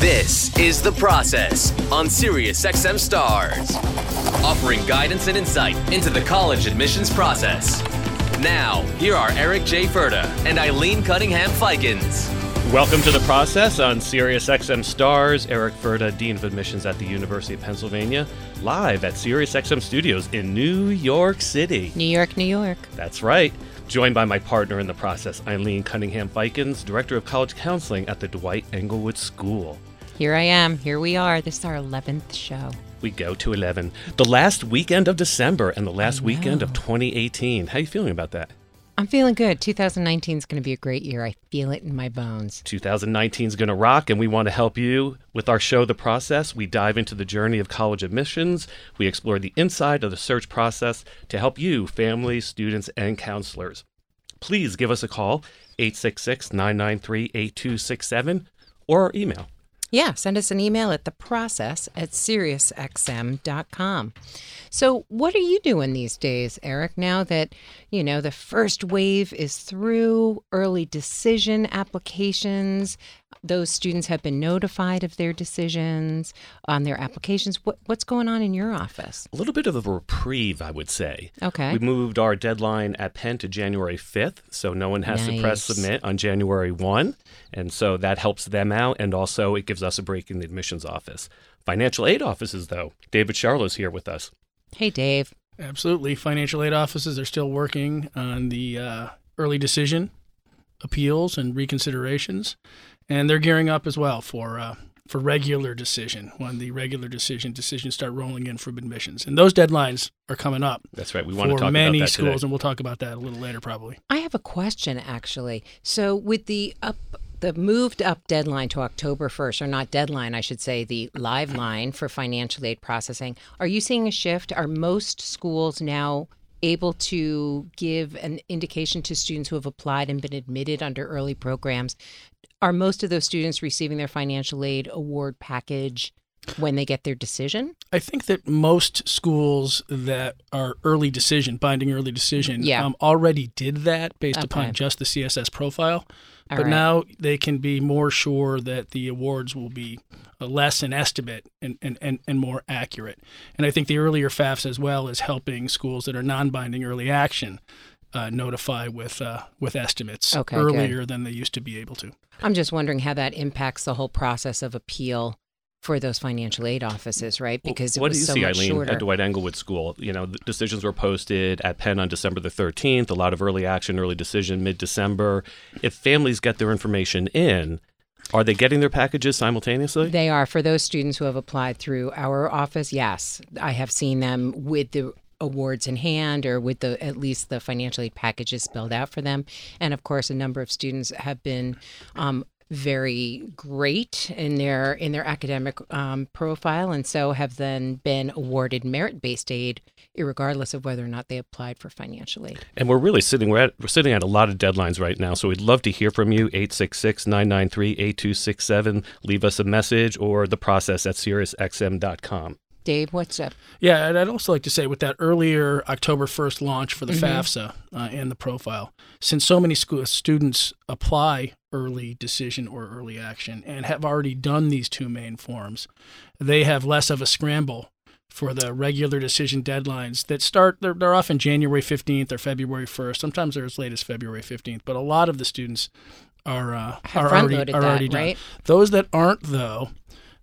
This is The Process on SiriusXM Stars, offering guidance and insight into the college admissions process. Now, here are Eric J. Furda and Eileen Cunningham Feikens. Welcome to the process on SiriusXM Stars. Eric Furda, Dean of Admissions at the University of Pennsylvania, live at SiriusXM Studios in New York City. New York, New York. That's right. Joined by my partner in the process, Eileen Cunningham Feikens, Director of College Counseling at the Dwight Englewood School. Here I am. Here we are. This is our 11th show. We go to 11. The last weekend of December and the last weekend of 2018. How are you feeling about that? I'm feeling good. 2019 is going to be a great year. I feel it in my bones. 2019 is going to rock, and we want to help you with our show, The Process. We dive into the journey of college admissions. We explore the inside of the search process to help you, families, students, and counselors. Please give us a call, 866 993 8267, or our email. Yeah, send us an email at the process at SiriusXM.com. So, what are you doing these days, Eric, now that, you know, the first wave is through, early decision applications, those students have been notified of their decisions on their applications. What, what's going on in your office? A little bit of a reprieve, I would say. Okay. We moved our deadline at Penn to January 5th, so no one has to press submit on January 1. And so that helps them out, and also it gives us a break in the admissions office. Financial aid offices, though, David Charlow's here with us. Hey, Dave. Absolutely. Financial aid offices are still working on the uh, early decision appeals and reconsiderations, and they're gearing up as well for uh, for regular decision when the regular decision decisions start rolling in from admissions. And those deadlines are coming up That's right. We want to talk many about that schools, today. and we'll talk about that a little later probably. I have a question actually. So with the up the moved up deadline to October 1st or not deadline, I should say, the live line for financial aid processing, are you seeing a shift? Are most schools now able to give an indication to students who have applied and been admitted under early programs? Are most of those students receiving their financial aid award package when they get their decision? I think that most schools that are early decision, binding early decision, Yeah. um, already did that based Okay. upon just the CSS profile. All but right. now they can be more sure that the awards will be less an estimate and, and, and, and more accurate. And I think the earlier FAFSA as well is helping schools that are non-binding early action uh, notify with uh, with estimates Okay, good. earlier than they used to be able to. I'm just wondering how that impacts the whole process of appeal for those financial aid offices, right? Because it what do you so see, Eileen, shorter. at Dwight Englewood School? You know, the decisions were posted at Penn on December the 13th, a lot of early action, early decision mid December. If families get their information in, are they getting their packages simultaneously? They are for those students who have applied through our office. Yes, I have seen them with the awards in hand or with the at least the financial aid packages spelled out for them. And of course, a number of students have been um, very great in their in their academic um, profile, and so have then been awarded merit based aid, regardless of whether or not they applied for financial aid. And we're really sitting we're, at, we're sitting at a lot of deadlines right now, so we'd love to hear from you 866-993-8267. Leave us a message or the process at SiriusXM.com. Dave, what's up? Yeah, and I'd also like to say with that earlier October 1st launch for the Mm-hmm. FAFSA uh, and the profile, since so many school students apply early decision or early action and have already done these two main forms, they have less of a scramble for the regular decision deadlines that start they're, they're often January 15th or February 1st. Sometimes they're as late as February 15th, but a lot of the students are uh, are already, are that, already done. right? Those that aren't though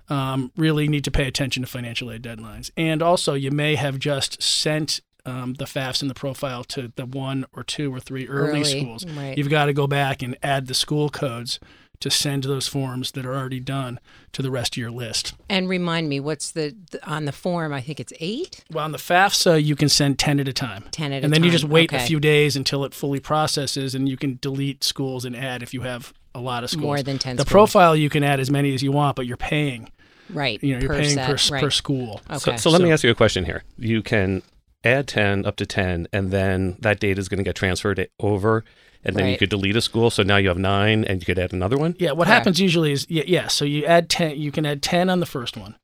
um, really need to pay attention to financial aid deadlines. And also, you may have just sent um, the FAFs and the profile to the one or two or three early, Early, schools. right. You've got to go back and add the school codes to send those forms that are already done to the rest of your list. And remind me, what's the, on the form? I think it's eight. Well, on the FAFSA, you can send 10 at a time. 10 at a time, and then you just wait a few days until it fully processes, and you can delete schools and add if you have a lot of schools. More than 10 The schools. profile, you can add as many as you want, but you're paying. Right. You know, you're per paying set, per, right. per school. So, Okay. so let me ask you a question here. You can add 10 up to 10, and then that data is going to get transferred over, and then you could delete a school. So now you have nine, and you could add another one. Yeah, what Correct. happens usually is yeah, yeah, so you add 10 you can add 10 on the first one.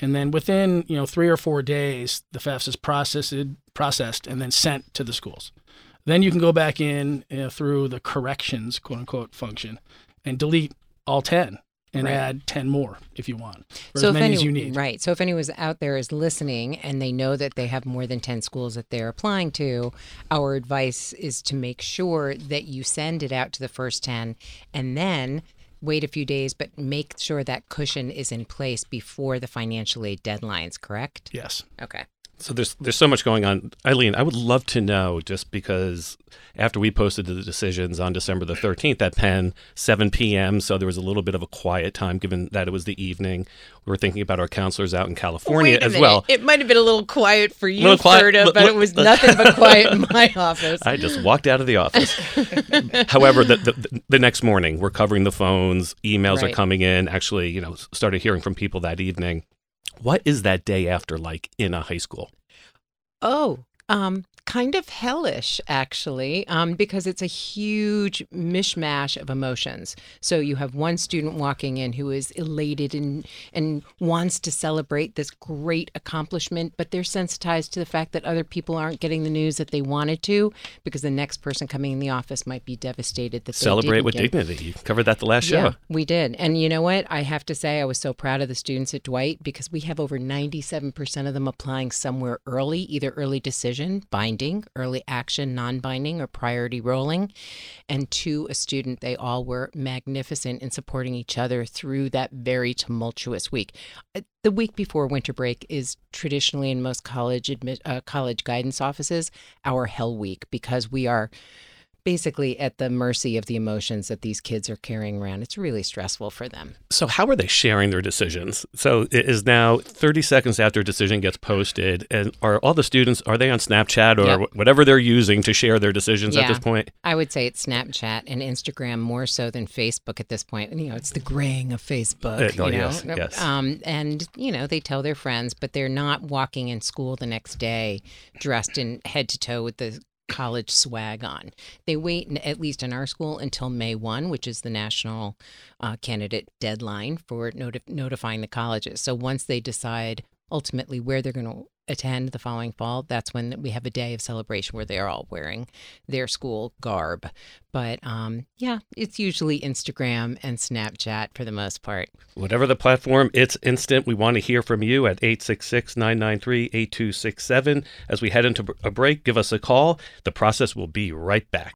And then within, you know, 3 or 4 days the FAFSA is processed processed and then sent to the schools. Then you can go back in you know, through the corrections quote unquote function and delete all 10 and Right. add 10 more if you want, or so as many any, as you need. right so if anyone's out there is listening and they know that they have more than 10 schools that they're applying to our advice is to make sure that you send it out to the first 10 and then wait a few days but make sure that cushion is in place before the financial aid deadlines correct Yes. okay So there's there's so much going on. Eileen, I would love to know just because after we posted the decisions on December the 13th at Penn, 7 p.m., so there was a little bit of a quiet time given that it was the evening. We were thinking about our counselors out in California as minute. well. It might have been a little quiet for you, Little quiet- but li- it was nothing but quiet in my office. I just walked out of the office. However, the, the the next morning we're covering the phones, emails are coming in. Actually, you know, started hearing from people that evening. What is that day after like in a high school? Oh, um, kind of hellish, actually, um, because it's a huge mishmash of emotions. So you have one student walking in who is elated and and wants to celebrate this great accomplishment, but they're sensitized to the fact that other people aren't getting the news that they wanted to, because the next person coming in the office might be devastated that Celebrate with get dignity. You covered that the last yeah, show. we did. And you know what? I have to say, I was so proud of the students at Dwight because we have over 97% of them applying somewhere early, either early decision, binding, early action, non binding, or priority rolling. And to a student, they all were magnificent in supporting each other through that very tumultuous week. Uh, The week before winter break is traditionally in most college admi- uh, college guidance offices our hell week because we are basically at the mercy of the emotions that these kids are carrying around. It's really stressful for them. So how are they sharing their decisions? So it is now 30 seconds after a decision gets posted, and are all the students are they on Snapchat or Yep. whatever they're using to share their decisions at this point? I would say it's Snapchat and Instagram more so than Facebook at this point. You know, it's the graying of Facebook. Uh, oh, you know? yes, yes. Um, and you know, they tell their friends, but they're not walking in school the next day dressed in head to toe with the college swag on. They wait, at least in our school, until May 1, which is the national uh, candidate deadline for noti- notifying the colleges. So once they decide ultimately where they're going to attend the following fall, that's when we have a day of celebration where they're all wearing their school garb. But um, yeah, it's usually Instagram and Snapchat for the most part. Whatever the platform, it's instant. We want to hear from you at 866 993 8267. As we head into a break, give us a call. The process will be right back.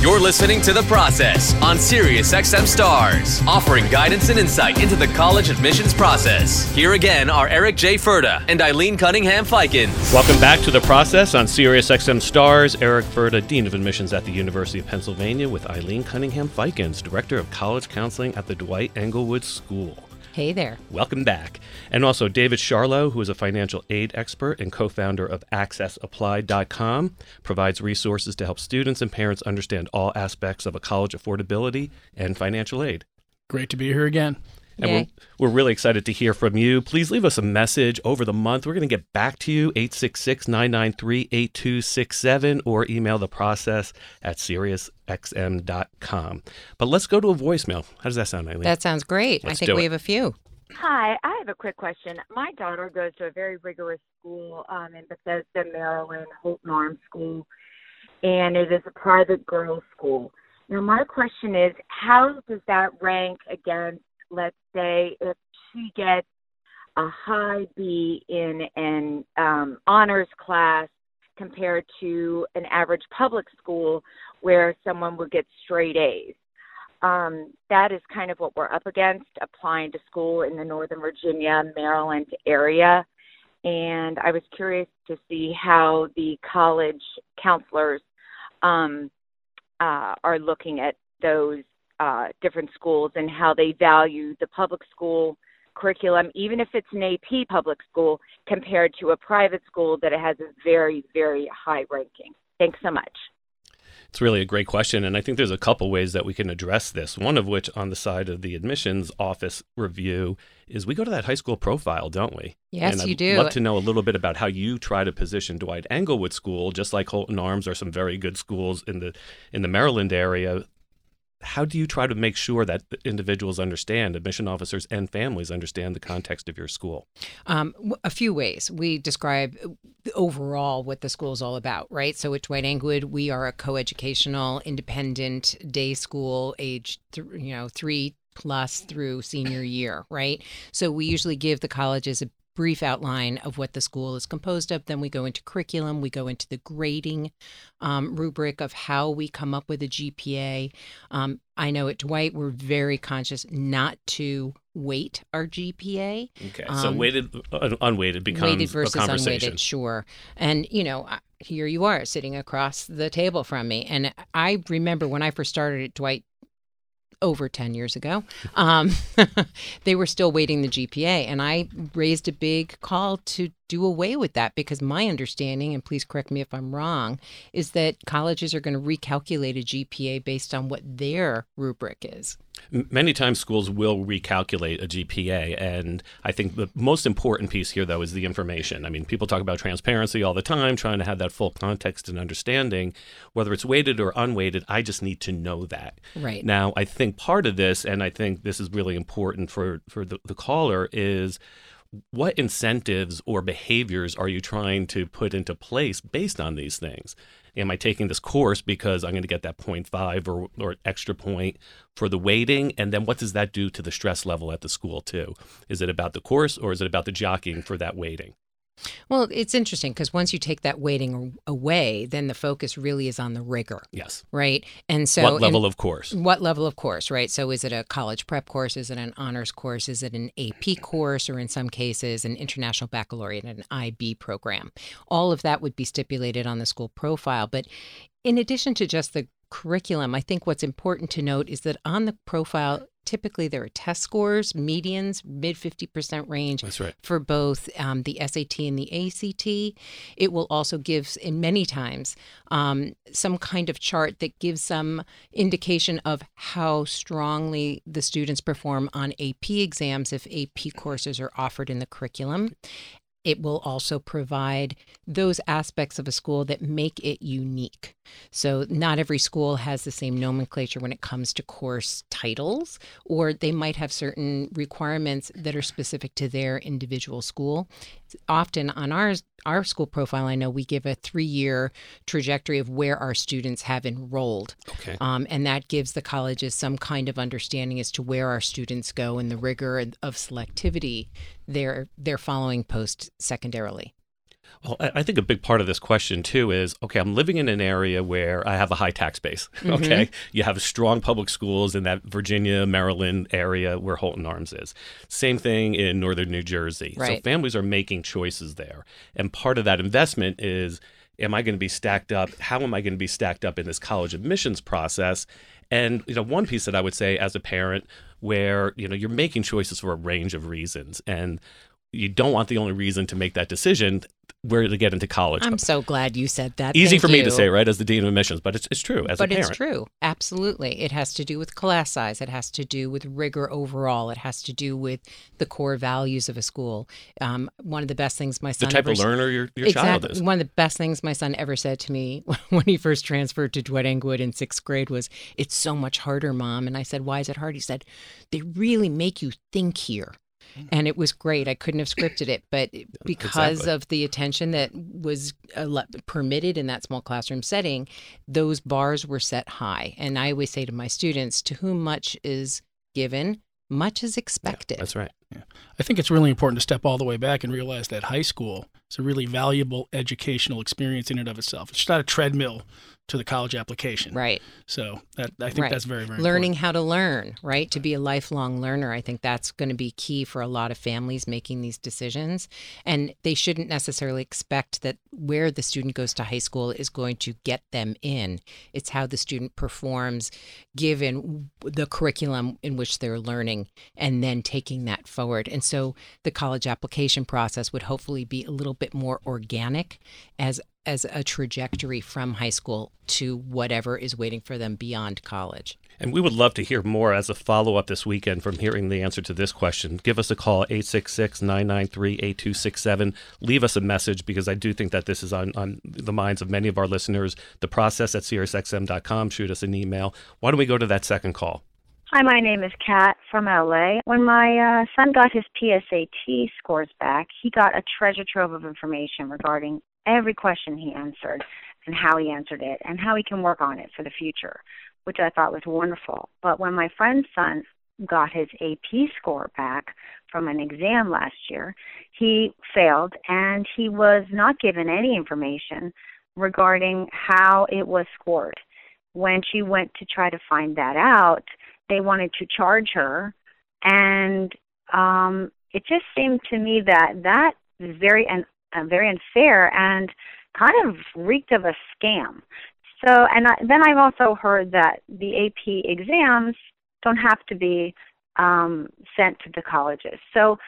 You're listening to The Process on SiriusXM Stars, offering guidance and insight into the college admissions process. Here again are Eric J. Furda and Eileen Cunningham Feikens. Welcome back to the process on Sirius XM Stars. Eric Furda, Dean of Admissions at the University of Pennsylvania, with Eileen Cunningham Feikens, Director of College Counseling at the Dwight Englewood School. Hey there. Welcome back. And also David Charlow, who is a financial aid expert and co founder of AccessApply.com, provides resources to help students and parents understand all aspects of a college affordability and financial aid. Great to be here again. And Yay. we're, we're really excited to hear from you. Please leave us a message over the month. We're going to get back to you, 866 993 8267, or email the process at SiriusXM.com. But let's go to a voicemail. How does that sound, Eileen? That sounds great. Let's I think we it. have a few. Hi, I have a quick question. My daughter goes to a very rigorous school um, in Bethesda, Maryland, Holton Arms School, and it is a private girls' school. Now, my question is, how does that rank against, let's say, if she gets a high B in an um, honors class compared to an average public school where someone would get straight A's? um, that is kind of what we're up against applying to school in the Northern Virginia, Maryland area. And I was curious to see how the college counselors um, uh, are looking at those uh, different schools and how they value the public school curriculum, even if it's an AP public school, compared to a private school that has a very, very high ranking. Thanks so much. It's really a great question, and I think there's a couple ways that we can address this. One of which, on the side of the admissions office review, is we go to that high school profile, don't we? Yes, and you do. I'd love to know a little bit about how you try to position Dwight Englewood School, just like Holton Arms or some very good schools in the in the Maryland area. How do you try to make sure that individuals understand, admission officers and families understand the context of your school? Um, a few ways. We describe uh, overall what the school is all about, right? So at Dwight Englewood, we are a coeducational, independent day school, age th- you know three plus through senior year, right? So we usually give the colleges a brief outline of what the school is composed of. Then we go into curriculum, we go into the grading um, rubric of how we come up with a GPA. Um, I know at Dwight, we're very conscious not to weight our GPA. Okay, so um, weighted, uh, unweighted becomes weighted versus a conversation. unweighted, sure. And you know, here you are sitting across the table from me, and I remember when I first started at Dwight over 10 years ago, um, they were still waiting the GPA. And I raised a big call to do away with that because my understanding, and please correct me if I'm wrong, is that colleges are going to recalculate a GPA based on what their rubric is. Many times schools will recalculate a GPA. And I think the most important piece here, though, is the information. I mean, people talk about transparency all the time, trying to have that full context and understanding. Whether it's weighted or unweighted, I just need to know that. Right. Now, I think part of this, and I think this is really important for, for the, the caller, is what incentives or behaviors are you trying to put into place based on these things? Am I taking this course because I'm going to get that 0.5 or, or extra point for the weighting? And then what does that do to the stress level at the school, too? Is it about the course or is it about the jockeying for that weighting? Well, it's interesting because once you take that weighting away, then the focus really is on the rigor. Yes. Right. And so, what level of course? What level of course, right? So, is it a college prep course? Is it an honors course? Is it an AP course? Or in some cases, an international baccalaureate, an IB program? All of that would be stipulated on the school profile. But in addition to just the curriculum, I think what's important to note is that on the profile, typically there are test scores, medians, mid 50% range That's right. for both um, the SAT and the ACT. It will also give, in many times, um, some kind of chart that gives some indication of how strongly the students perform on AP exams if AP courses are offered in the curriculum. It will also provide those aspects of a school that make it unique. So, not every school has the same nomenclature when it comes to course titles, or they might have certain requirements that are specific to their individual school. Often on ours, our school profile, I know we give a three year trajectory of where our students have enrolled. Okay. Um, and that gives the colleges some kind of understanding as to where our students go and the rigor of selectivity they're, they're following post secondarily. Well, I think a big part of this question too is okay, I'm living in an area where I have a high tax base. Mm-hmm. Okay. You have strong public schools in that Virginia, Maryland area where Holton Arms is. Same thing in northern New Jersey. Right. So families are making choices there. And part of that investment is am I going to be stacked up? How am I going to be stacked up in this college admissions process? And you know, one piece that I would say as a parent where, you know, you're making choices for a range of reasons and you don't want the only reason to make that decision where to get into college. I'm so glad you said that. Easy Thank for you. me to say, right, as the dean of admissions, but it's it's true as but a parent. it's true, absolutely. It has to do with class size. It has to do with rigor overall. It has to do with the core values of a school. Um, one of the best things my son the type ever, of learner your, your exactly, child is. One of the best things my son ever said to me when he first transferred to Dwight Englewood in sixth grade was, "It's so much harder, mom." And I said, "Why is it hard?" He said, "They really make you think here." And it was great. I couldn't have scripted it, but because Exactly. of the attention that was uh, permitted in that small classroom setting, those bars were set high. And I always say to my students, to whom much is given, much is expected. That's right. I think it's really important to step all the way back and realize that high school is a really valuable educational experience in and of itself. It's not a treadmill to the college application. Right. So that, I think Right. that's very, very learning important. how to learn, right? To be a lifelong learner. I think that's going to be key for a lot of families making these decisions. And they shouldn't necessarily expect that where the student goes to high school is going to get them in. It's how the student performs given the curriculum in which they're learning and then taking that forward. And so the college application process would hopefully be a little bit more organic as as a trajectory from high school to whatever is waiting for them beyond college. And we would love to hear more as a follow up this weekend from hearing the answer to this question. Give us a call, 866 993 8267. Leave us a message because I do think that this is on, on the minds of many of our listeners. The process at SiriusXM.com. Shoot us an email. Why don't we go to that second call? Hi, my name is Kat from LA. When my uh, son got his PSAT scores back, he got a treasure trove of information regarding every question he answered and how he answered it and how he can work on it for the future, which I thought was wonderful. But when my friend's son got his AP score back from an exam last year. He failed and he was not given any information regarding how it was scored. When she went to try to find that out, they wanted to charge her and um it just seemed to me that that very un- uh, very unfair and kind of reeked of a scam. So, and I, then I've also heard that the AP exams don't have to be um, sent to the colleges. So,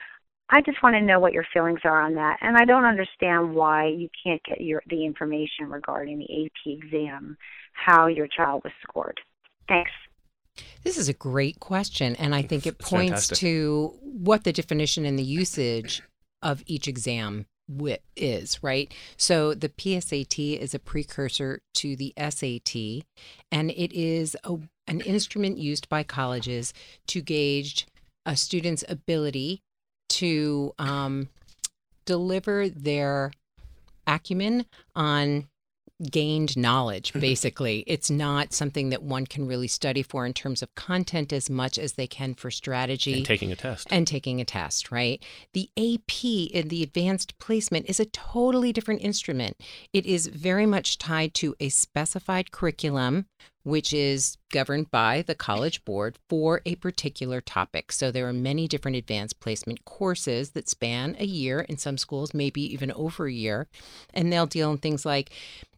I just want to know what your feelings are on that, and I don't understand why you can't get your the information regarding the AP exam, how your child was scored. Thanks. This is a great question, and I think it It's points fantastic. to what the definition and the usage of each exam wi- is, right? So the PSAT is a precursor to the SAT, and it is a, an instrument used by colleges to gauge a student's ability to um, deliver their acumen on gained knowledge mm-hmm. basically it's not something that one can really study for in terms of content as much as they can for strategy And taking a test. and taking a test, right? The AP in the advanced placement is a totally different instrument. It is very much tied to a specified curriculum, which is governed by the College Board for a particular topic. So there are many different advanced placement courses that span a year, in some schools, maybe even over a year. And they'll deal in things like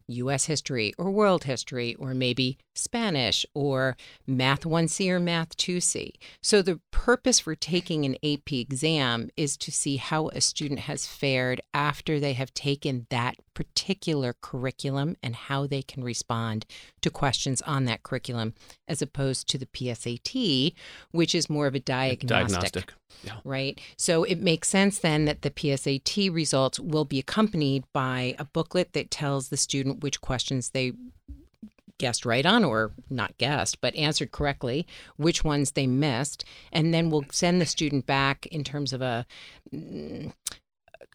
US history or world history or maybe Spanish or Math 1C or Math 2C. So the purpose for taking an AP exam is to see how a student has fared after they have taken that particular curriculum and how they can respond to questions on that curriculum as opposed to the PSAT, which is more of a Diagnostic. Yeah. right? So it makes sense then that the PSAT results will be accompanied by a booklet that tells the student which questions they guessed right on or not guessed but answered correctly which ones they missed and then we'll send the student back in terms of a mm,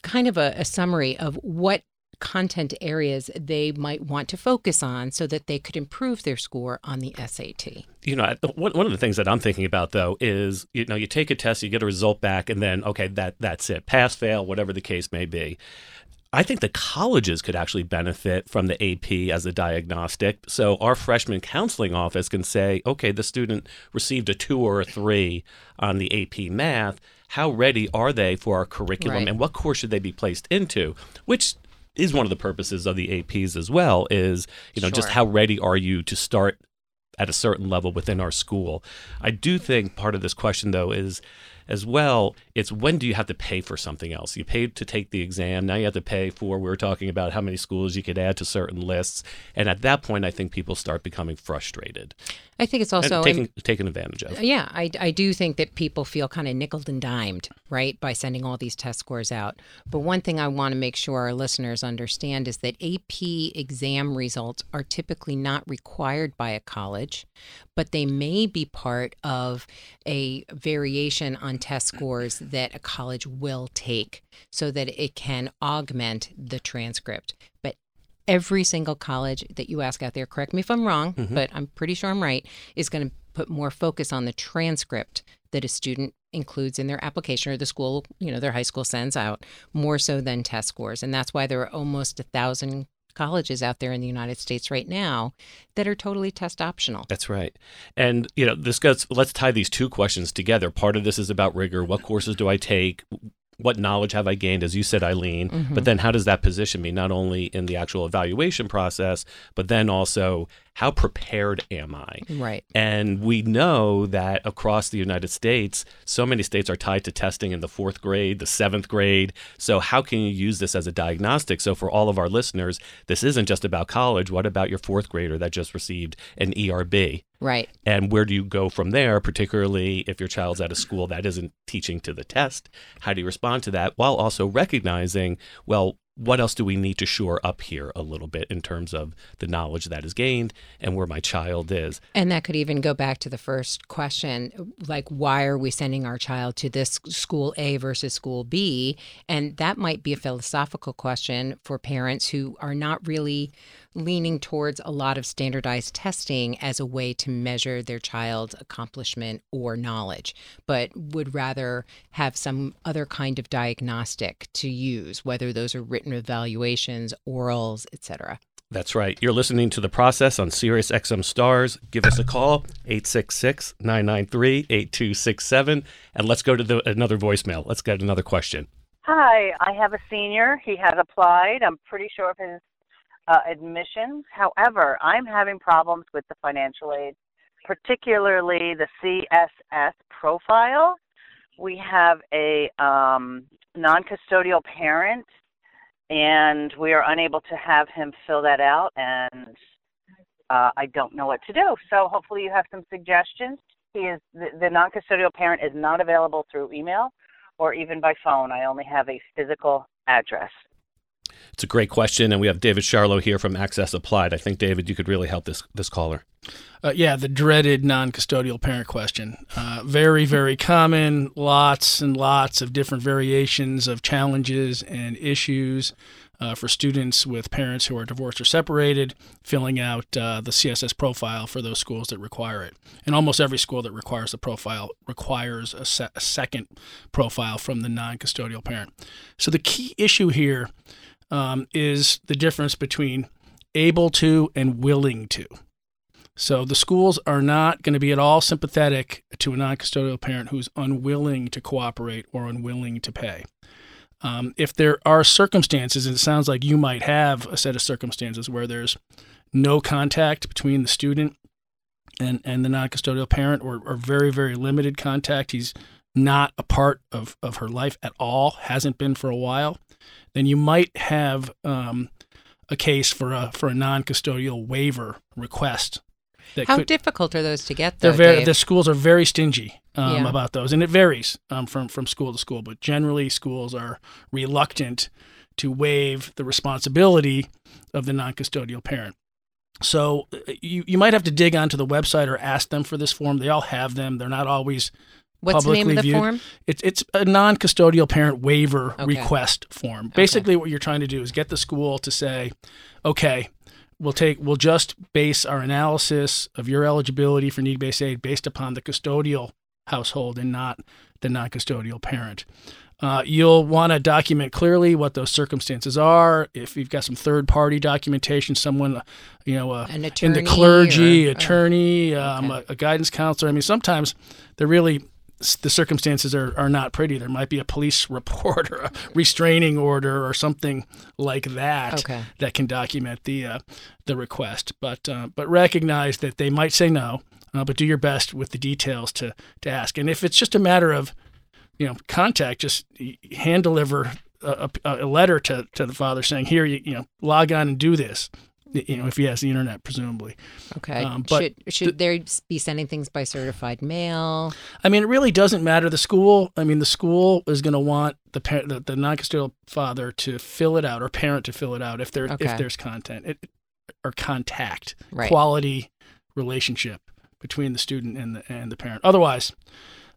kind of a, a summary of what content areas they might want to focus on so that they could improve their score on the SAT. you know, one of the things that I'm thinking about though is, you know, you take a test, you get a result back, and then okay, that that's it, pass, fail, whatever the case may be. I think the colleges could actually benefit from the AP as a diagnostic. So our freshman counseling office can say, okay, the student received a two or a three on the AP math. How ready are they for our curriculum, Right. and what course should they be placed into? Which is one of the purposes of the APs as well. Is you know just how ready are you to start at a certain level within our school. I do think part of this question, though, is as well, it's when do you have to pay for something else? You paid to take the exam. Now you have to pay for, we were talking about how many schools you could add to certain lists. And at that point, I think people start becoming frustrated I think it's also taken, taken advantage of. Yeah, I, I do think that people feel kind of nickled and dimed, right, by sending all these test scores out. But one thing I want to make sure our listeners understand is that AP exam results are typically not required by a college, but they may be part of a variation on test scores that a college will take so that it can augment the transcript. But every single college that you ask out there, correct me if I'm wrong, mm-hmm. but I'm pretty sure I'm right, is going to put more focus on the transcript that a student includes in their application or the school, you know, their high school sends out more so than test scores. And that's why there are almost a thousand colleges out there in the United States right now that are totally test optional. That's right. And, you know, this goes, let's tie these two questions together. Part of this is about rigor. What courses do I take? What knowledge have I gained, as you said, Eileen? But mm-hmm. then how does that position me, not only in the actual evaluation process, but then also how prepared am I? Right. And we know that across the United States, so many states are tied to testing in the fourth grade, the seventh grade. So, how can you use this as a diagnostic? So, for all of our listeners, this isn't just about college. What about your fourth grader that just received an ERB? Right. And where do you go from there, particularly if your child's at a school that isn't teaching to the test? How do you respond to that while also recognizing, well, what else do we need to shore up here a little bit in terms of the knowledge that is gained and where my child is? And that could even go back to the first question like, why are we sending our child to this school A versus school B? And that might be a philosophical question for parents who are not really leaning towards a lot of standardized testing as a way to measure their child's accomplishment or knowledge, but would rather have some other kind of diagnostic to use, whether those are written evaluations, orals, etc. That's right. You're listening to the process on Sirius XM Stars. Give us a call, 866 993 8267. And let's go to the, another voicemail. Let's get another question. Hi, I have a senior. He has applied. I'm pretty sure of his uh, admissions. However, I'm having problems with the financial aid, particularly the CSS profile. We have a um, non custodial parent, and we are unable to have him fill that out, and uh, I don't know what to do. So, hopefully, you have some suggestions. He is the, the non custodial parent is not available through email or even by phone. I only have a physical address. It's a great question, and we have David Charlow here from Access Applied. I think David, you could really help this this caller. Uh, yeah, the dreaded non-custodial parent question. Uh, very, very common. Lots and lots of different variations of challenges and issues uh, for students with parents who are divorced or separated, filling out uh, the CSS profile for those schools that require it. And almost every school that requires the profile requires a, se- a second profile from the non-custodial parent. So the key issue here um, is the difference between able to and willing to. So the schools are not going to be at all sympathetic to a non custodial parent who's unwilling to cooperate or unwilling to pay. Um, if there are circumstances, and it sounds like you might have a set of circumstances where there's no contact between the student and, and the non custodial parent, or, or very, very limited contact, he's not a part of, of her life at all, hasn't been for a while, then you might have um, a case for a for a non-custodial waiver request. How could, difficult are those to get? Though, they're very. The schools are very stingy um, Yeah. about those, and it varies um, from from school to school. But generally, schools are reluctant to waive the responsibility of the non-custodial parent. So uh, you you might have to dig onto the website or ask them for this form. They all have them. They're not always What's the name of publicly the viewed. form? It's it's a non-custodial parent waiver Okay. request form. Basically, what you're trying to do is get the school to say, okay, we'll take we'll just base our analysis of your eligibility for need-based aid based upon the custodial household and not the non-custodial parent. Uh, you'll want to document clearly what those circumstances are. If you've got some third-party documentation, someone, you know, uh, An in the clergy, or- oh, attorney, um, okay. a, a guidance counselor. I mean, sometimes they're really the circumstances are, are not pretty. There might be a police report or a restraining order or something like that Okay. that can document the uh, the request. But uh, but recognize that they might say no, uh, but do your best with the details to to ask. And if it's just a matter of you know contact, just hand deliver a, a, a letter to, to the father saying here you you know log on and do this. You know if he has the internet, presumably. Okay. Um, but should should they be sending things by certified mail? I mean, it really doesn't matter. The school, I mean, the school is going to want the, parent, the the non-custodial father to fill it out or parent to fill it out if there Okay. if there's content it, or contact Right. quality relationship between the student and the and the parent. Otherwise,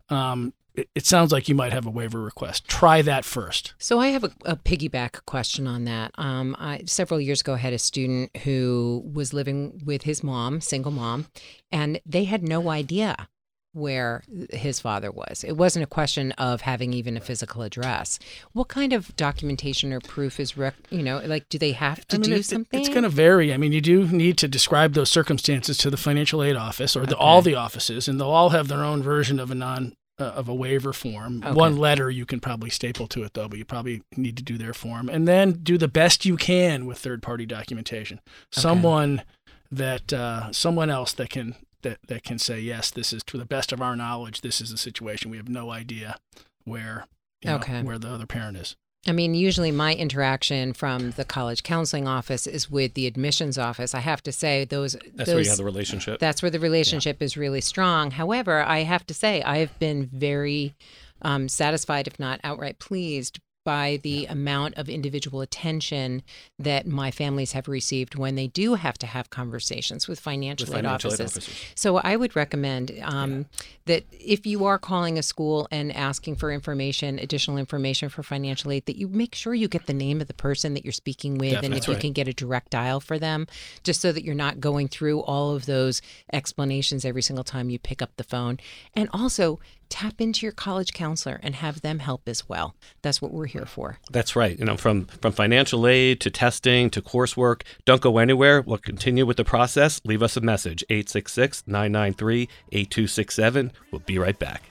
um, it, sounds like you might have a waiver request. Try that first. So I have a, a piggyback question on that. Um, I, several years ago, I had a student who was living with his mom, single mom, and they had no idea where his father was. It wasn't a question of having even a physical address. What kind of documentation or proof is, rec- you know, like do they have to I mean, do it- something? It's going to vary. I mean, you do need to describe those circumstances to the financial aid office or the, all the offices, and they'll all have their own version of a non uh, of a waiver form. Okay. One letter you can probably staple to it though, but you probably need to do their form, and then do the best you can with third party documentation. Someone that uh, someone else that can that that can say yes, this is to the best of our knowledge. This is a situation we have no idea where you know, Okay. where the other parent is. I mean, usually my interaction from the college counseling office is with the admissions office. I have to say those That's those where you have the relationship. That's where the relationship is really strong. However, I have to say, I've been very um, satisfied, if not outright pleased, by the amount of individual attention that my families have received when they do have to have conversations with financial, With aid financial aid offices. So I would recommend um, that if you are calling a school and asking for information, additional information for financial aid, that you make sure you get the name of the person that you're speaking with, and Definitely. if you That's can get a direct dial for them, just so that you're not going through all of those explanations every single time you pick up the phone. And also tap into your college counselor and have them help as well. That's what we're here for. That's right. You know, from from financial aid to testing to coursework, don't go anywhere. We'll continue with the process. Leave us a message 866-993-8267. We'll be right back.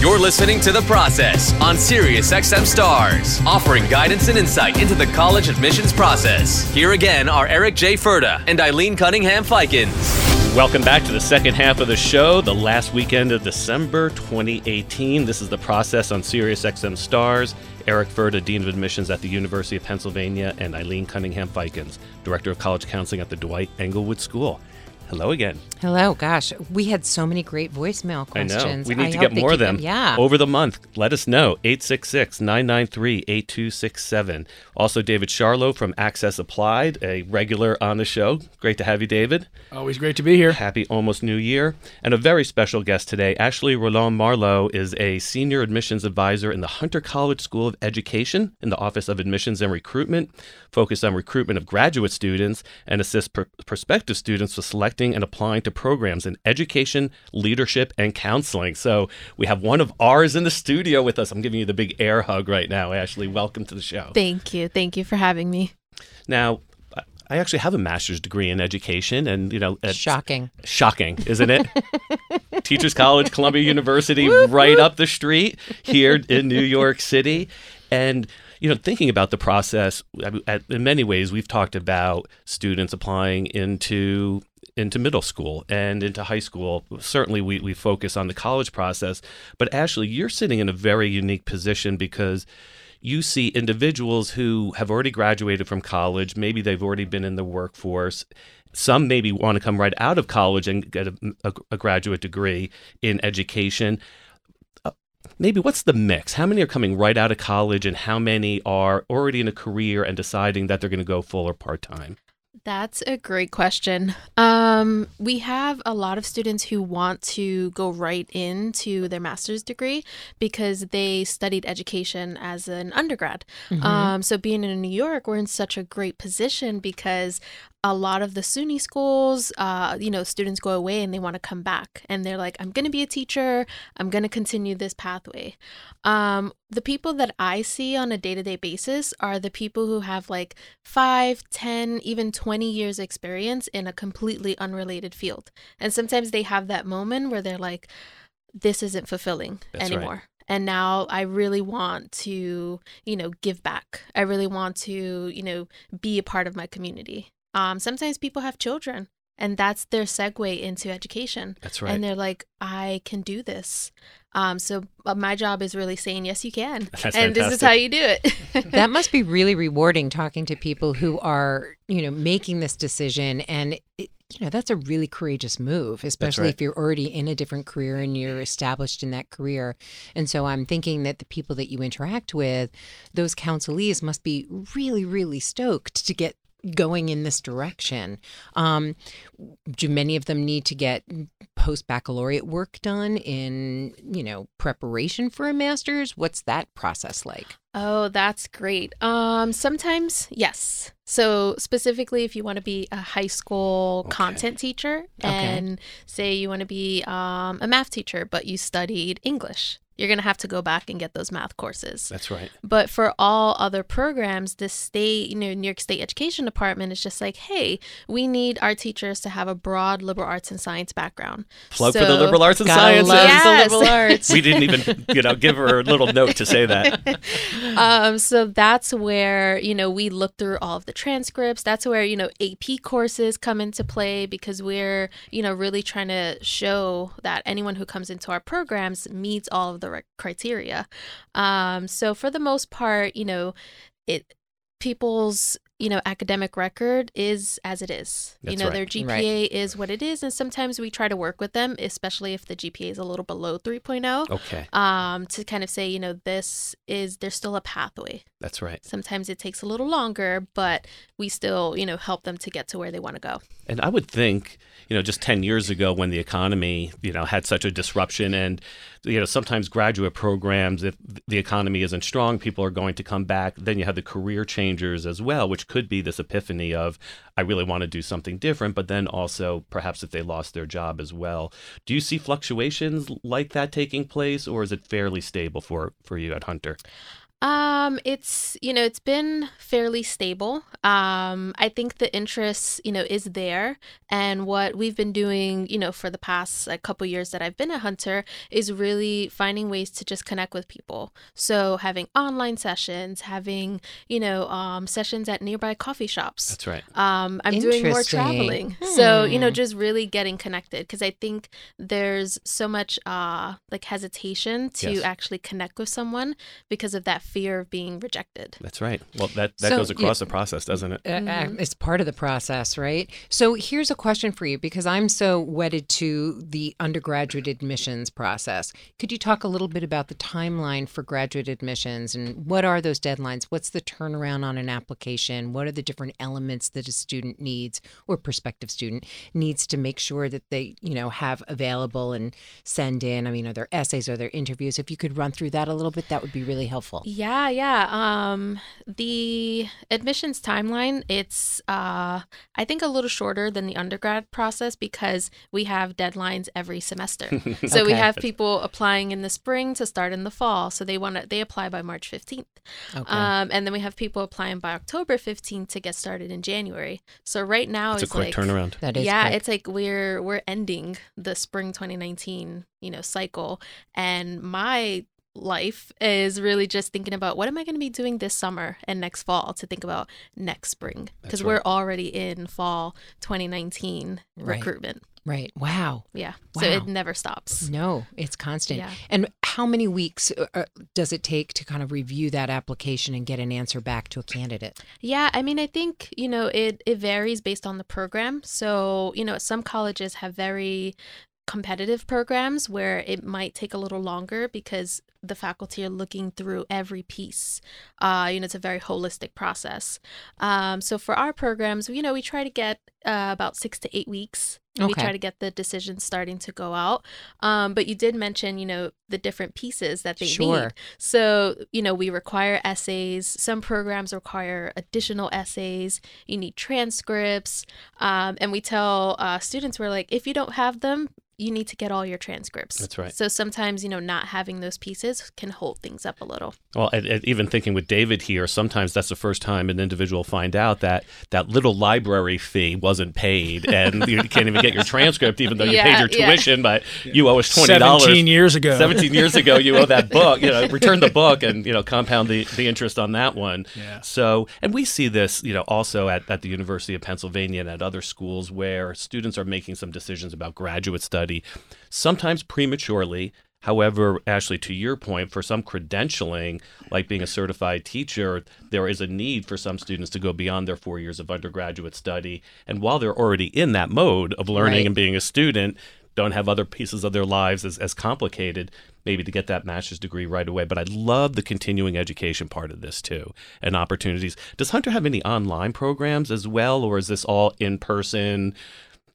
You're listening to The Process on Sirius XM Stars, offering guidance and insight into the college admissions process. Here again are Eric J. Furda and Eileen Cunningham Feikens. Welcome back to the second half of the show, the last weekend of December 2018. This is the process on Sirius XM Stars. Eric Furda, Dean of Admissions at the University of Pennsylvania, and Eileen Cunningham Feikens, Director of College Counseling at the Dwight Englewood School. Hello again. Hello, gosh, we had so many great voicemail questions. I questions. know. We need I to get more of keep them. Yeah. Over the month. Let us know. 866 993 8267. Also, David Charlow from Access Applied, a regular on the show. Great to have you, David. Always great to be here. Happy almost New Year. And a very special guest today. Ashley Roland Marlowe is a senior admissions advisor in the Hunter College School of Education in the Office of Admissions and Recruitment, focused on recruitment of graduate students and assists pr- prospective students with selecting and applying to programs in education, leadership, and counseling. So we have one of ours in the studio with us. I'm giving you the big air hug right now, Ashley. Welcome to the show. Thank you. Thank you for having me. Now, I- I actually have a master's degree in education, and you know, it's- Shocking. Shocking, isn't it? Teachers College, Columbia University, right up the street here in New York City. And, you know, thinking about the process, I mean, at- in many ways, we've talked about students applying into into middle school and into high school. Certainly, we, we focus on the college process. But Ashley, you're sitting in a very unique position because you see individuals who have already graduated from college, maybe they've already been in the workforce. Some maybe want to come right out of college and get a, a, a graduate degree in education. Uh, Maybe what's the mix? How many are coming right out of college, and how many are already in a career and deciding that they're going to go full or part time? That's a great question. Um, we have a lot of students who want to go right into their master's degree because they studied education as an undergrad. Um, so, being in New York, we're in such a great position because a lot of the SUNY schools, uh, you know, students go away and they want to come back and they're like, I'm going to be a teacher. I'm going to continue this pathway. Um, the people that I see on a day to day basis are the people who have like five, ten, even 20 years experience in a completely unrelated field. And sometimes they have that moment where they're like, this isn't fulfilling That's right. anymore. And now I really want to, you know, give back. I really want to, you know, be a part of my community. Um, sometimes people have children and that's their segue into education. That's right. And they're like, I can do this. Um, so uh, my job is really saying, yes, you can. That's and this is how you do it. that must be really rewarding talking to people who are, you know, making this decision and it, you know, that's a really courageous move, especially right. if you're already in a different career and you're established in that career. And so I'm thinking that the people that you interact with, those counselees must be really, really stoked to get going in this direction. Um, do many of them need to get post baccalaureate work done in, you know, preparation for a master's? What's that process like? Oh, that's great. Um, sometimes yes. So specifically, if you want to be a high school Okay. content teacher, and say you want to be um, a math teacher, but you studied English, you're gonna have to go back and get those math courses. That's right. But for all other programs, the state, you know, New York State Education Department is just like, hey, we need our teachers to have a broad liberal arts and science background. Plug for the liberal arts and Gotta sciences. Yes. the liberal arts. We didn't even, you know, give her a little note to say that. um, so that's where you know we look through all of the transcripts. That's where you know AP courses come into play because we're you know really trying to show that anyone who comes into our programs meets all of the re- criteria. Um, so for the most part, you know, it people's you know, academic record is as it is. you know, right. their GPA Right. is what it is. And sometimes we try to work with them, especially if the GPA is a little below 3.0, Okay, um, to kind of say, you know, this is, there's still a pathway. That's right. Sometimes it takes a little longer, but we still, you know, help them to get to where they want to go. And I would think, you know, just 10 years ago when the economy, you know, had such a disruption and, you know, sometimes graduate programs, if the economy isn't strong, people are going to come back. Then you have the career changers as well, which could be this epiphany of, I really want to do something different, but then also perhaps if they lost their job as well. Do you see fluctuations like that taking place or is it fairly stable for, for you at Hunter? Um, it's you know, it's been fairly stable. Um, I think the interest, you know, is there, and what we've been doing, you know, for the past like, couple years that I've been a hunter is really finding ways to just connect with people. So having online sessions, having you know, um, sessions at nearby coffee shops. That's right. Um, I'm doing more Interesting. traveling. So, you know, Hmm. just really getting connected because I think there's so much uh like hesitation to Yes. actually connect with someone because of that fear of being rejected. That's right. Well, that, that So, goes yeah. across the process, doesn't it? Uh, uh, Mhm. It's part of the process, right? So here's a question for you because I'm so wedded to the undergraduate admissions process. Could you talk a little bit about the timeline for graduate admissions and what are those deadlines? What's the turnaround on an application? What are the different elements that a student needs or prospective student needs to make sure that they, you know, have available and send in? I mean, are there essays, are there interviews? If you could run through that a little bit, that would be really helpful. Yeah, yeah. Yeah. Um the admissions timeline, it's uh I think a little shorter than the undergrad process because we have deadlines every semester. So we have people applying in the spring to start in the fall. So they want to they apply by March 15th. Okay. Um, and then we have people applying by October 15th to get started in January. So right now It's a quick like turnaround. that is yeah, quick. it's like we're we're ending the spring 2019, you know, cycle and my life is really just thinking about what am I going to be doing this summer and next fall to think about next spring because That's we're already in fall 2019 Right. recruitment. right. Wow. Yeah. So it never stops. No, it's constant. Yeah. And how many weeks uh, uh, does it take to kind of review that application and get an answer back to a candidate? Yeah, I mean, I think, you know, it, it varies based on the program. So, you know, some colleges have very competitive programs where it might take a little longer because the faculty are looking through every piece. Uh, you know, it's a very holistic process. Um, so for our programs, you know, we try to get uh, about six to eight weeks. Okay. We try to get the decisions starting to go out. Um, but you did mention, you know, the different pieces that they Sure. need. So, you know, we require essays. Some programs require additional essays. You need transcripts. Um, and we tell uh, students, we're like, if you don't have them, you need to get all your transcripts. That's right. So sometimes, you know, not having those pieces can hold things up a little. Well, and, and even thinking with David here, sometimes that's the first time an individual find out that that little library fee wasn't paid, and you can't even get your transcript, even though you paid Yeah, your yeah. tuition, but you owe us twenty dollars. 17 years ago. 17 years ago, you owe that book. You know, return the book and you know compound the, the interest on that one. Yeah. So, and we see this, you know, also at, at the University of Pennsylvania and at other schools where students are making some decisions about graduate study, sometimes prematurely. However, Ashley, to your point, for some credentialing, like being a certified teacher, there is a need for some students to go beyond their four years of undergraduate study. And while they're already in that mode of learning Right. and being a student, don't have other pieces of their lives as, as complicated, maybe to get that master's degree right away. But I love the continuing education part of this too and opportunities. Does Hunter have any online programs as well, or is this all in person?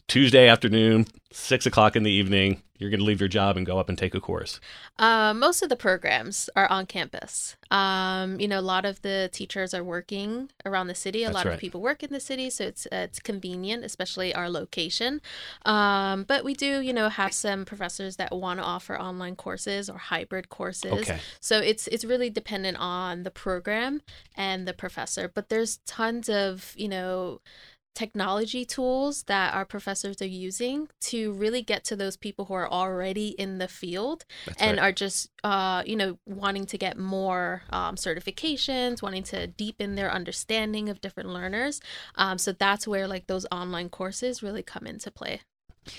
Tuesday afternoon, six o'clock in the evening, you're going to leave your job and go up and take a course. Uh, most of the programs are on campus. Um, you know, a lot of the teachers are working around the city. A That's lot right. of people work in the city, so it's uh, it's convenient, especially our location. Um, but we do, you know, have some professors that want to offer online courses or hybrid courses. Okay. So it's it's really dependent on the program and the professor. But there's tons of you know technology tools that our professors are using to really get to those people who are already in the field That's and right. are just uh, you know wanting to get more um, certifications wanting to deepen their understanding of different learners um, so that's where like those online courses really come into play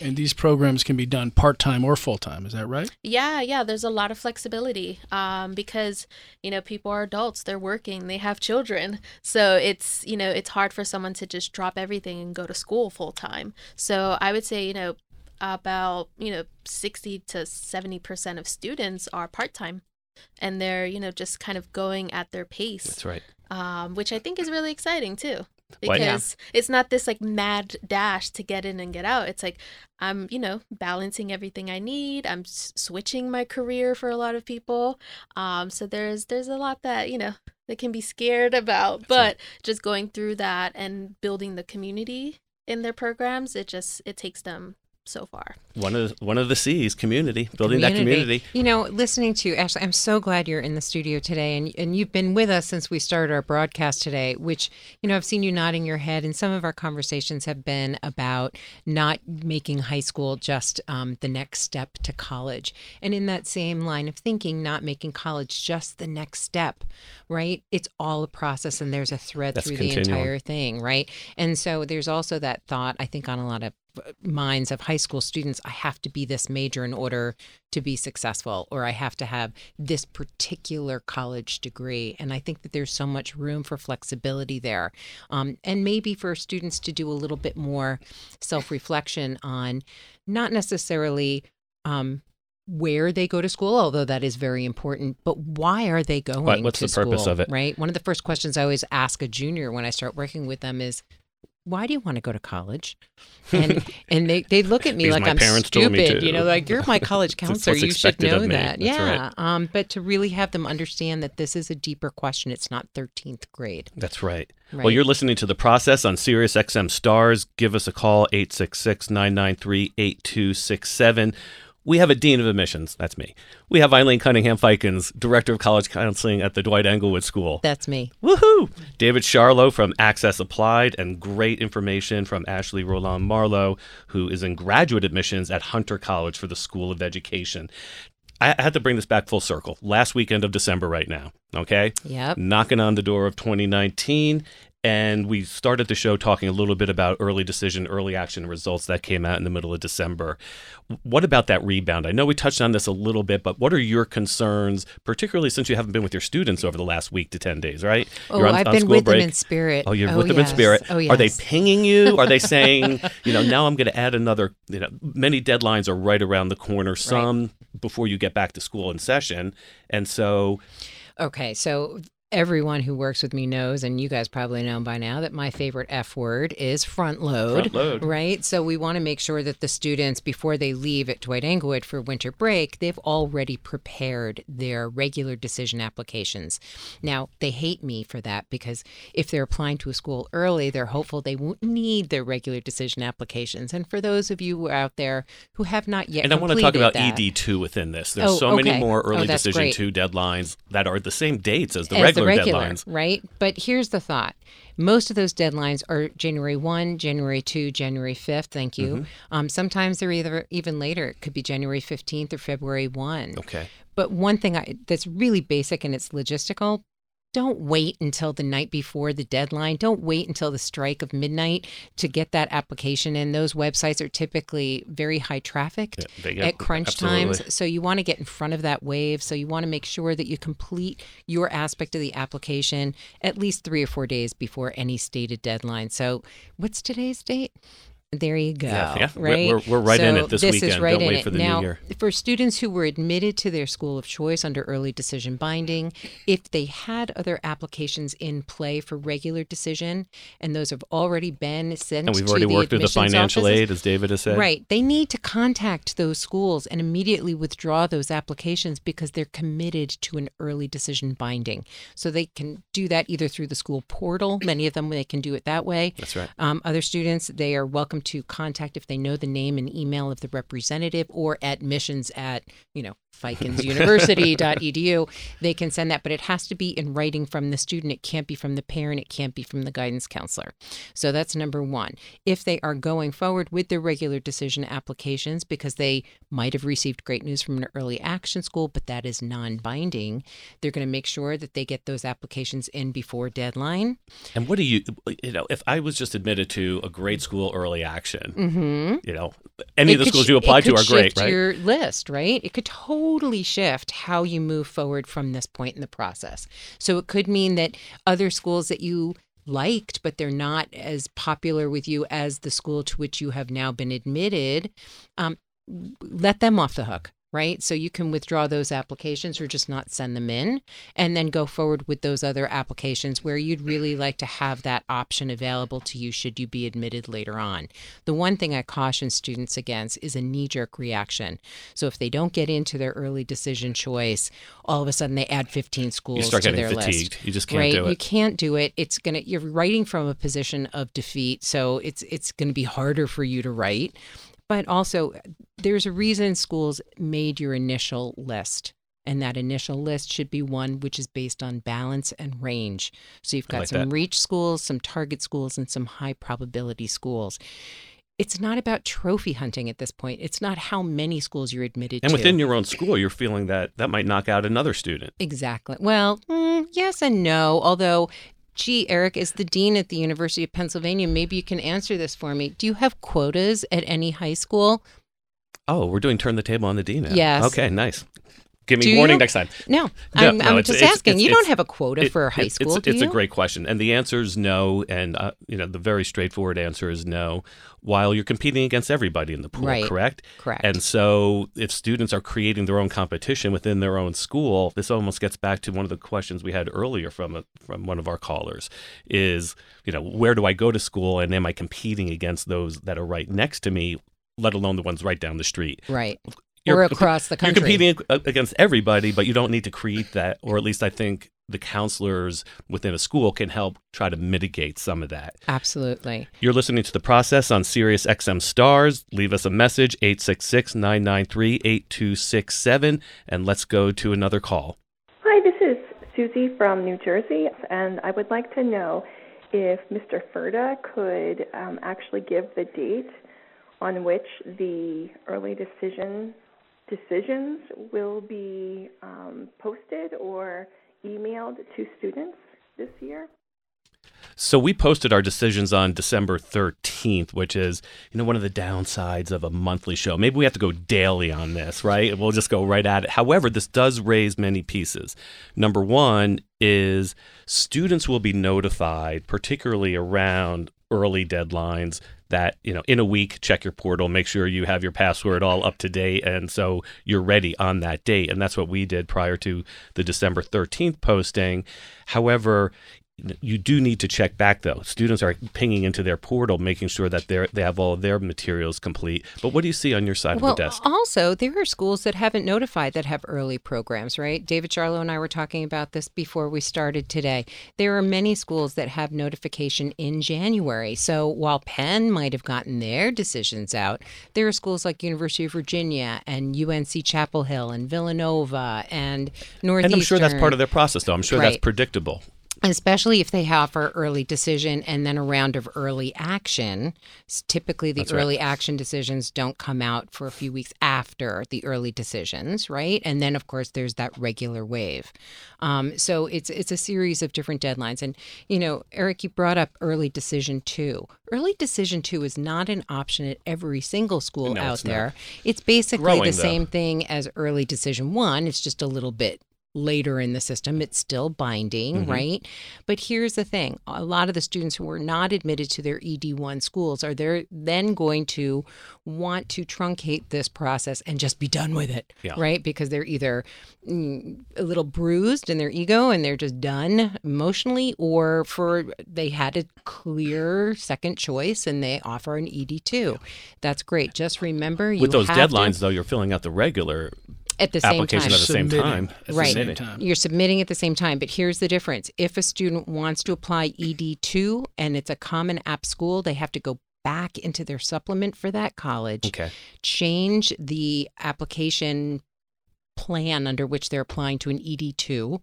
And these programs can be done part time or full time. Is that right? Yeah, yeah. There's a lot of flexibility um, because you know people are adults, they're working, they have children, so it's you know it's hard for someone to just drop everything and go to school full time. So I would say you know about you know 60 to 70 percent of students are part time, and they're you know just kind of going at their pace. That's right. Um, which I think is really exciting too Because it's not this like mad dash to get in and get out. It's like I'm, you know, balancing everything I need. I'm s- switching my career for a lot of people. Um, so there's there's a lot that you know they can be scared about, but just going through that and building the community in their programs, it just it takes them so far. One of the, one of the C's, community, building that community. You know, listening to Ashley, I'm so glad you're in the studio today, and and you've been with us since we started our broadcast today. Which you know, I've seen you nodding your head, and some of our conversations have been about not making high school just um, the next step to college, and in that same line of thinking, not making college just the next step, right? It's all a process, and there's a thread That's through continuum. the entire thing, right? And so there's also that thought, I think, on a lot of minds of high school students i have to be this major in order to be successful or i have to have this particular college degree and i think that there's so much room for flexibility there um, and maybe for students to do a little bit more self-reflection on not necessarily um, where they go to school, although that is very important. But why are they going? what's to the purpose school, of it? Right. One of the first questions I always ask a junior when I start working with them is, "Why do you want to go to college?" And and they, they look at me like I'm parents told me stupid. You know, like you're my college counselor. You should know that. That's yeah. right. Um, but to really have them understand that this is a deeper question. It's not 13th grade. That's right. Well, you're listening to The Process on Sirius XM Stars. Give us a call, 866 993 8267. We have a Dean of Admissions. That's me. We have Eileen Cunningham Feikens, Director of College Counseling at the Dwight Englewood School. That's me. Woohoo! David Charlow from Access Applied, and great information from Ashley Roland Marlowe, who is in graduate admissions at Hunter College for the School of Education. I I had to bring this back full circle. Last weekend of December, right now. Okay? Yep. knocking on the door of 2019. And we started the show talking a little bit about early decision, early action results that came out in the middle of December. What about that rebound? I know we touched on this a little bit, but what are your concerns, particularly since you haven't been with your students over the last week to 10 days, right? Oh, You're on- I've on been with them in spirit. Oh, you're Oh, with them in spirit. Oh, Are they pinging you? Are they saying, you know, now I'm going to add another, you know, many deadlines are right around the corner, some before you get back to school in session. And so, Okay, so everyone who works with me knows, and you guys probably know by now, that my favorite F word is front load. Front load. Right? So we want to make sure that the students, before they leave at Dwight Englewood for winter break, they've already prepared their regular decision applications. Now, they hate me for that because if they're applying to a school early, they're hopeful they won't need their regular decision applications. And for those of you who are out there who have not yet and I want to talk about that- ED2 within this. There's Oh, so many more Oh, early that's decision great. 2 deadlines that are the same dates as the as regular, the regular deadlines. right? But here's the thought. Most of those deadlines are January 1, January 2, January 5th. Thank you. Mm-hmm. Um, sometimes they're either even later. It could be January 15th or February 1. Okay. But one thing I, that's really basic and it's logistical don't wait until the night before the deadline. Don't wait until the strike of midnight to get that application in. Those websites are typically very high trafficked Yeah, at crunch absolutely. times. So you want to get in front of that wave. So you want to make sure that you complete your aspect of the application at least three or four days before any stated deadline. So what's today's date? There you go. Yeah, yeah. We're- Right. we're- we're right in it this is weekend. right Don't in wait it. for the new now, year. For students who were admitted to their school of choice under early decision binding, if they had other applications in play for regular decision, and those have already been sent And we've to already the worked through the financial offices- aid, as David has said. Right. They need to contact those schools and immediately withdraw those applications because they're committed to an early decision binding. So they can do that either through the school portal. Many of them, they can do it that way. That's right. Um, other students, they are welcome to contact if they know the name and email of the representative or admissions at, you know, feikensuniversity.edu, they can send that, but it has to be in writing from the student. It can't be from the parent. It can't be from the guidance counselor. So that's number one. If they are going forward with their regular decision applications because they might have received great news from an early action school, but that is non binding, they're going to make sure that they get those applications in before deadline. And what do you, you know, if I was just admitted to a grade school early action, Mm-hmm. you know, any of the schools you apply to are great, right? Your list, right? It could totally shift how you move forward from this point in the process. So it could mean that other schools that you liked, but they're not as popular with you as the school to which you have now been admitted, um, let them off the hook. Right. So you can withdraw those applications or just not send them in and then go forward with those other applications where you'd really like to have that option available to you should you be admitted later on. The one thing I caution students against is a knee jerk reaction. So if they don't get into their early decision choice, all of a sudden they add 15 schools You start to getting their fatigued. list. You just can't right? do You can't do it. It's gonna you're writing from a position of defeat, so it's it's gonna be harder for you to write. But also, there's a reason schools made your initial list. And that initial list should be one which is based on balance and range. So you've got like some that. reach schools, some target schools, and some high probability schools. It's not about trophy hunting at this point. It's not how many schools you're admitted And to. And within your own school, you're feeling that that might knock out another student. Exactly. Well, mm, yes and no. Although, gee, Eric is the dean at the University of Pennsylvania. Maybe you can answer this for me. Do you have quotas at any high school? Oh, we're doing turn the table on the D now. Yes. Okay, nice. Give me Do warning next time. No, No, I'm, no, I'm it's- just it's- asking. it's- you don't have a quota It- for a high school, It's, it's a great question, and the answer is no. And uh, you know, the very straightforward answer is no. While you're competing against everybody in the pool, Right. correct? Correct. And so, if students are creating their own competition within their own school, this almost gets back to one of the questions we had earlier from a, from one of our callers: is you know, where do I go to school, and am I competing against those that are right next to me? Let alone the ones right down the street. right. You're or across the country. You're competing against everybody, but you don't need to create that, or at least I think the counselors within a school can help try to mitigate some of that. Absolutely. You're listening to the process on Sirius XM Stars. Leave us a message 866-993-8267 and let's go to another call. Hi, this is Susie from New Jersey, and I would like to know if Mr. Furda could um, actually give the date on which the early decision decisions will be um, posted or emailed to students this year. So we posted our decisions on December 13th, which is, you know, one of the downsides of a monthly show. Maybe we have to go daily on this, right? We'll just go right at it. However, this does raise many pieces. Number one is students will be notified, particularly around early deadlines, that, you know, in a week, check your portal, make sure you have your password all up to date. And so you're ready on that date. And that's what we did prior to the December 13th posting. However, you do need to check back though. Students are pinging into their portal, making sure that they they have all of their materials complete. But what do you see on your side well, of the desk? also, there are schools that haven't notified that have early programs, right? David Charlow and I were talking about this before we started today. There are many schools that have notification in January. So while Penn might have gotten their decisions out, there are schools like University of Virginia and UNC Chapel Hill and Villanova and Northeastern. And I'm sure that's part of their process, though. I'm sure that's predictable. Especially if they offer early decision and then a round of early action. Typically, the That's right. early action decisions don't come out for a few weeks after the early decisions, right? And then, of course, there's that regular wave. Um, so it's it's a series of different deadlines. And you know, Eric, you brought up early decision two. Early decision two is not an option at every single school No, out it's there. It's basically Growing, the though. same thing as early decision one. It's just a little bit later in the system. It's still binding, Mhm. right? But here's the thing a lot of the students who are not admitted to their ED1 schools are they're then going to want to truncate this process and just be done with it, Yeah. right? Because they're either mm, a little bruised in their ego and they're just done emotionally, or for they had a clear second choice and they offer an ED2. That's great. Just remember you With those have to- deadlines, though, you're filling out the regular at the same application time. at the same Submitting time. at the Right. same time. You're submitting at the same time, but here's the difference. If a student wants to apply ED2 and it's a common app school, they have to go back into their supplement for that college, Okay. change the application plan under which they're applying to an ED2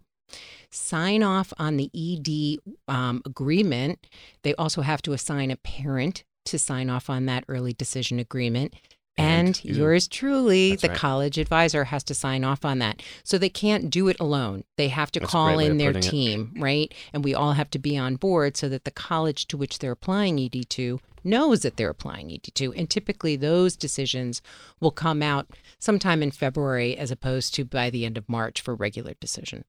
sign off on the ED um, agreement. They also have to assign a parent to sign off on that early decision agreement. And, And you. yours truly, That's the right. college advisor, has to sign off on that. So they can't do it alone. They have to That's call in their putting it. team, right? And we all have to be on board so that the college to which they're applying ED2 knows that they're applying ED2. And typically those decisions will come out sometime in February as opposed to by the end of March for regular decision.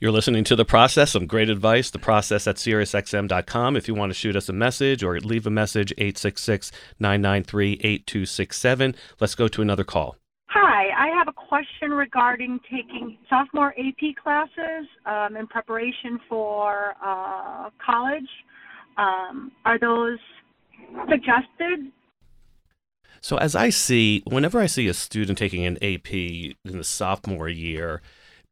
You're listening to The Process. Some great advice. The Process at SiriusXM.com. If you want to shoot us a message or leave a message, 866 993 8267. Let's go to another call. Hi, I have a question regarding taking sophomore AP classes um, in preparation for uh, college. Um, are those suggested? So, as I see, whenever I see a student taking an AP in the sophomore year,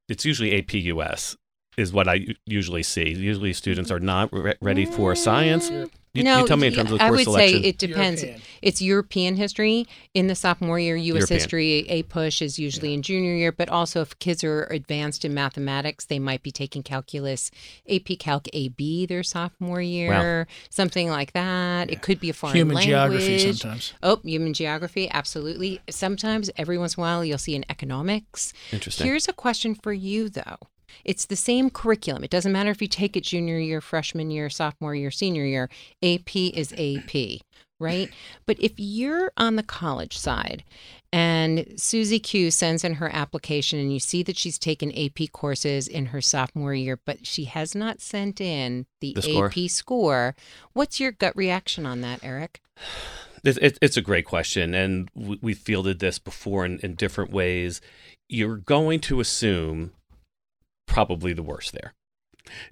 it's usually AP US, is what I usually see. Usually, students are not re- ready for science. You, no, you tell me in terms of I course would selection. say it depends. European. It's European history in the sophomore year. U.S. European. history, a push is usually in junior year. But also, if kids are advanced in mathematics, they might be taking calculus, AP Calc AB their sophomore year, something like that. It could be a foreign Human language. geography sometimes. Oh, human geography, absolutely. Sometimes, every once in a while, you'll see an economics. Interesting. Here's a question for you, though. It's the same curriculum. It doesn't matter if you take it junior year, freshman year, sophomore year, senior year. AP is AP, right? but if you're on the college side and Susie Q sends in her application and you see that she's taken AP courses in her sophomore year, but she has not sent in the, The score. AP score, what's your gut reaction on that, Eric? It, it, it's a great question, and we, we fielded this before in, in different ways. You're going to assume probably the worst there.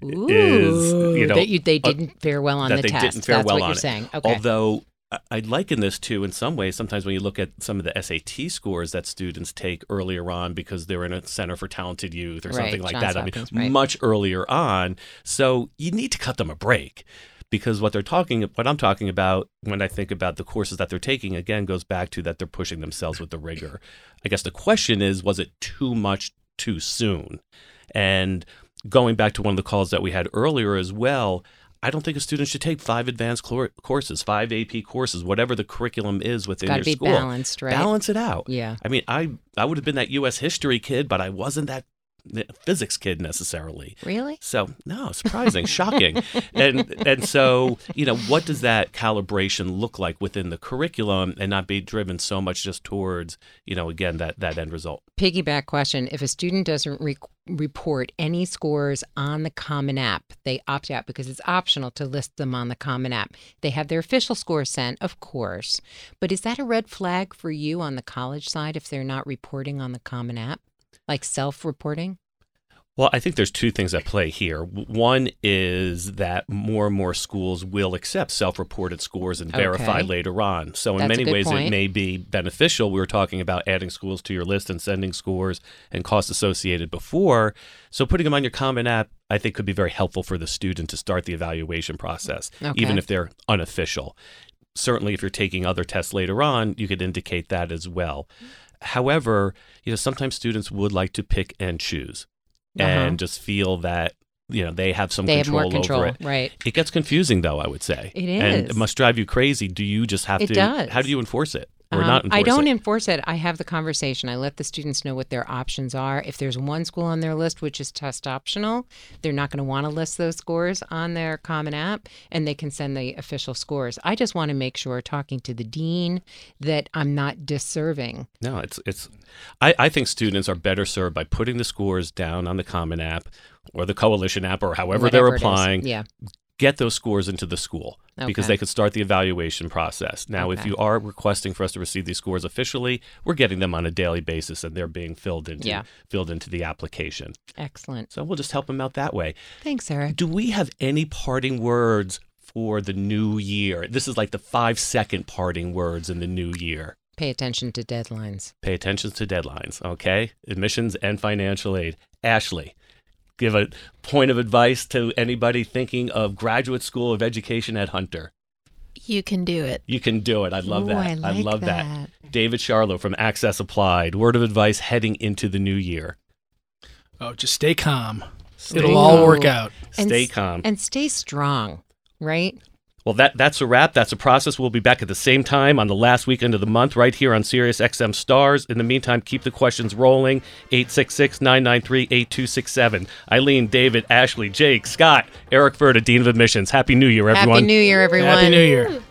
Ooh, Is, you know, that you, they uh, didn't fare well on that the they test. didn't fare That's well what on you're it. saying. Okay. Although I- I liken this to, in some ways, sometimes when you look at some of the SAT scores that students take earlier on because they're in a center for talented youth or Right, something like Johns that. Hopkins, I mean, right. much earlier on. So you need to cut them a break because what they're talking, what I'm talking about when I think about the courses that they're taking, again, goes back to that they're pushing themselves with the rigor. I guess the question is, was it too much too soon? And going back to one of the calls that we had earlier as well, I don't think a student should take five advanced clor- courses, five AP courses, whatever the curriculum is within Gotta your be school. balanced, right? Balance it out. Yeah. I mean, I I would have been that U.S. history kid, but I wasn't that eh, physics kid necessarily. Really? So no, surprising, shocking, and and so you know, what does that calibration look like within the curriculum, and not be driven so much just towards you know again that that end result. Piggyback question. If a student doesn't re- report any scores on the Common App, they opt out because it's optional to list them on the Common App. They have their official scores sent, of course. But is that a red flag for you on the college side if they're not reporting on the Common App? Like self reporting? Well, I think there's two things at play here. One is that more and more schools will accept self-reported scores and verify Okay. later on. So in That's many ways, point. it may be beneficial. We were talking about adding schools to your list and sending scores and costs associated before. So putting them on your Common App, I think, could be very helpful for the student to start the evaluation process, Okay. even if they're unofficial. Certainly, if you're taking other tests later on, you could indicate that as well. However, you know, sometimes students would like to pick and choose Uh-huh. and just feel that you know they have some They have control, more control, over it. right. It gets confusing though, I would say. It And it must drive you crazy. Do you just have It to does. how do you enforce it? Or Um, not I don't it? enforce it. I have the conversation. I let the students know what their options are. If there's one school on their list which is test optional, they're not going to want to list those scores on their Common App, and they can send the official scores. I just want to make sure, talking to the dean, that I'm not disserving. No, it's it's. I, I think students are better served by putting the scores down on the Common App or the Coalition app or however Whatever they're applying. Yeah. Get those scores into the school because they could start the evaluation process. Now, if you are requesting for us to receive these scores officially, we're getting them on a daily basis and they're being filled into Yeah. filled into the application. Excellent. So we'll just help them out that way. Thanks, Eric. Do we have any parting words for the new year? This is like the five second parting words in the new year. Pay attention to deadlines. Pay attention to deadlines, okay? Admissions and financial aid. Ashley, give a point of advice to anybody thinking of graduate school of education at Hunter. You can do it. You can do it. I love Ooh, that. I like love that. that. David Charlow from Access Applied. Word of advice heading into the new year. Oh, just stay calm. Stay It'll all work out. And Stay calm. and stay strong, right? Well, that that's a wrap. That's a process. We'll be back at the same time on the last weekend of the month, right here on Sirius XM Stars. In the meantime, keep the questions rolling. 866-993-8267. Eileen, David, Ashley, Jake, Scott, Eric Furda, Dean of Admissions. Happy New Year, everyone. Happy New Year, everyone. Happy New Year.